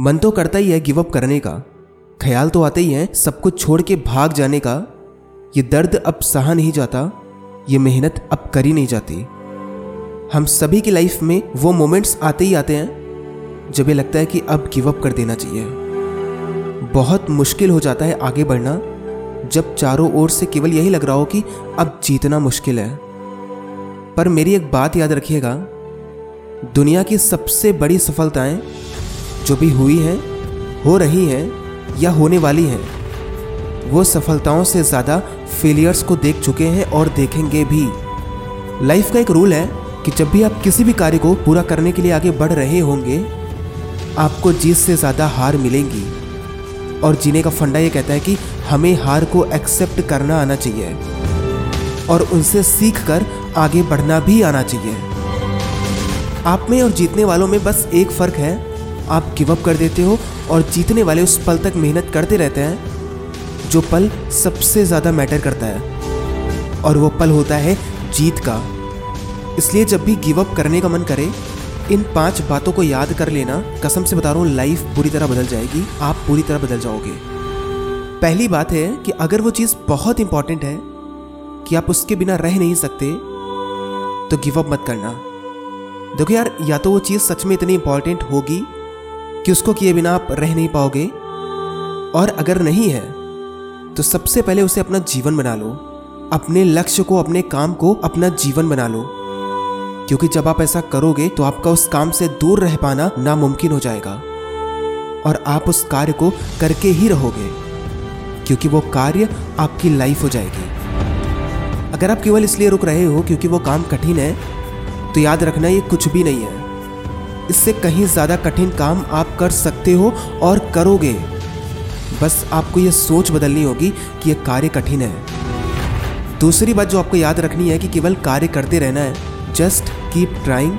मन तो करता ही है गिवअप करने का। ख्याल तो आते ही है, सब कुछ छोड़ के भाग जाने का। ये दर्द अब सहा नहीं जाता, ये मेहनत अब करी नहीं जाती। हम सभी की लाइफ में वो मोमेंट्स आते ही आते हैं, जब ये लगता है कि अब गिवअप कर देना चाहिए। बहुत मुश्किल हो जाता है आगे बढ़ना, जब चारों ओर से केवल यही लग रहा हो कि अब जीतना मुश्किल है। पर मेरी एक बात याद रखिएगा, दुनिया की सबसे बड़ी सफलताएँ जो भी हुई हैं, हो रही हैं या होने वाली हैं, वो सफलताओं से ज़्यादा फेलियर्स को देख चुके हैं और देखेंगे भी। लाइफ का एक रूल है कि जब भी आप किसी भी कार्य को पूरा करने के लिए आगे बढ़ रहे होंगे, आपको जीत से ज़्यादा हार मिलेंगी। और जीने का फंडा ये कहता है कि हमें हार को एक्सेप्ट करना आना चाहिए और उनसे सीख कर आगे बढ़ना भी आना चाहिए। आप में और जीतने वालों में बस एक फ़र्क है आप गिव अप कर देते हो और जीतने वाले उस पल तक मेहनत करते रहते हैं, जो पल सबसे ज़्यादा मैटर करता है। और वो पल होता है जीत का। इसलिए जब भी गिव अप करने का मन करे, इन पाँच बातों को याद कर लेना। कसम से बता रहा हूँ लाइफ पूरी तरह बदल जाएगी, आप पूरी तरह बदल जाओगे। पहली बात है कि अगर वो चीज़ बहुत इंपॉर्टेंट है, कि आप उसके बिना रह नहीं सकते तो गिव अप मत करना। देखो यार, या तो वो चीज़ सच में इतनी इंपॉर्टेंट होगी कि उसको किए बिना आप रह नहीं पाओगे? और अगर नहीं है तो सबसे पहले उसे अपना जीवन बना लो। अपने लक्ष्य को, अपने काम को अपना जीवन बना लो। क्योंकि जब आप ऐसा करोगे तो आपका उस काम से दूर रह पाना नामुमकिन हो जाएगा। और आप उस कार्य को करके ही रहोगे, क्योंकि वो कार्य आपकी लाइफ हो जाएगी। अगर आप केवल इसलिए रुक रहे हो क्योंकि वो काम कठिन है तो याद रखना ये कुछ भी नहीं है। इससे कहीं ज़्यादा कठिन काम आप कर सकते हो और करोगे। बस आपको ये सोच बदलनी होगी कि यह कार्य कठिन है। दूसरी बात जो आपको याद रखनी है कि केवल कार्य करते रहना है। Just keep trying.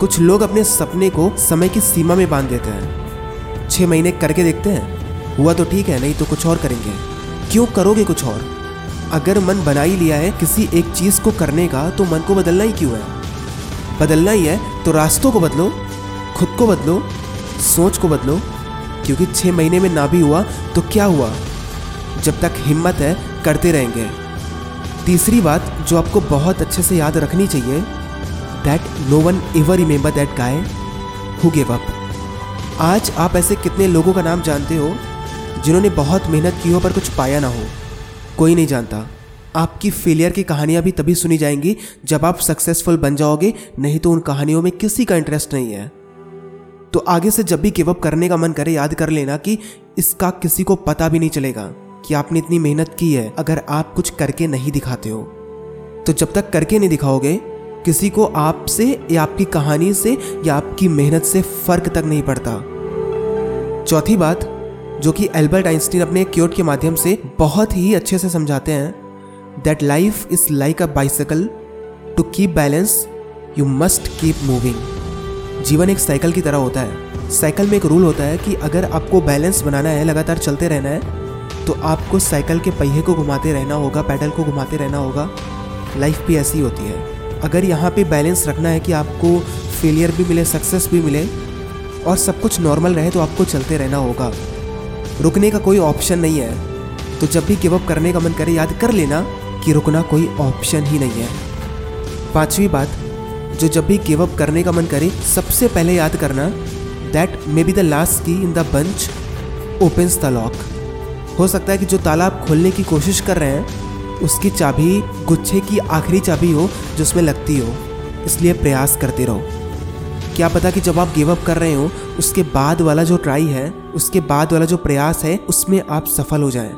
कुछ लोग अपने सपने को समय की सीमा में बाँध देते हैं। छः महीने करके देखते हैं। हुआ तो ठीक है, नहीं तो कुछ और करेंगे। क्यों करोगे कुछ और? अगर मन बना ही लिया है किसी एक चीज़ को करने का तो मन को बदलना ही क्यों है? बदलना ही है तो रास्तों को बदलो। खुद को बदलो, सोच को बदलो, क्योंकि छः महीने में ना भी हुआ तो क्या हुआ? जब तक हिम्मत है, करते रहेंगे। तीसरी बात जो आपको बहुत अच्छे से याद रखनी चाहिए that no one ever remember that guy who give up आज आप ऐसे कितने लोगों का नाम जानते हो, जिन्होंने बहुत मेहनत की हो पर कुछ पाया ना हो। कोई नहीं जानता। आपकी फेलियर की कहानियाँ भी तभी सुनी जाएँगी जब आप सक्सेसफुल बन जाओगे, नहीं तो उन कहानियों में किसी का इंटरेस्ट नहीं है। तो आगे से जब भी गिवअप करने का मन करे, याद कर लेना कि इसका किसी को पता भी नहीं चलेगा कि आपने इतनी मेहनत की है, अगर आप कुछ करके नहीं दिखाते हो। तो जब तक करके नहीं दिखाओगे, किसी को आपसे या आपकी कहानी से या आपकी मेहनत से फ़र्क तक नहीं पड़ता। चौथी बात, जो कि एल्बर्ट आइंस्टीन अपने क्योट के माध्यम से बहुत ही अच्छे से समझाते हैं that life is like a bicycle to keep balance you must keep moving जीवन एक साइकिल की तरह होता है। साइकिल में एक रूल होता है कि अगर आपको बैलेंस बनाना है, लगातार चलते रहना है तो आपको साइकिल के पहिए को घुमाते रहना होगा, पैडल को घुमाते रहना होगा। लाइफ भी ऐसी होती है। अगर यहाँ पे बैलेंस रखना है कि आपको फेलियर भी मिले सक्सेस भी मिले, और सब कुछ नॉर्मल रहे तो आपको चलते रहना होगा। रुकने का कोई ऑप्शन नहीं है। तो जब भी गिवअप करने का मन करे, याद कर लेना कि रुकना कोई ऑप्शन ही नहीं है। पांचवी बात जो जब भी गिव अप करने का मन करे, सबसे पहले याद करना that may be the last key in the bunch opens the lock हो सकता है कि जो ताला आप खोलने की कोशिश कर रहे हैं, उसकी चाबी, गुच्छे की आखिरी चाबी हो, जो उसमें लगती हो। इसलिए प्रयास करते रहो। क्या पता कि जब आप गिव अप कर रहे हो, उसके बाद वाला जो ट्राई है, उसके बाद वाला जो प्रयास है, उसमें आप सफल हो जाएँ।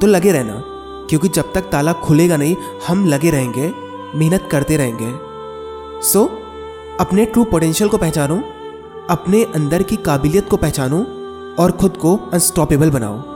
तो लगे रहना, क्योंकि जब तक ताला खुलेगा नहीं, हम लगे रहेंगे, मेहनत करते रहेंगे। सो so, अपने ट्रू पोटेंशियल को पहचानो अपने अंदर की काबिलियत को पहचानो और खुद को अनस्टॉपेबल बनाओ।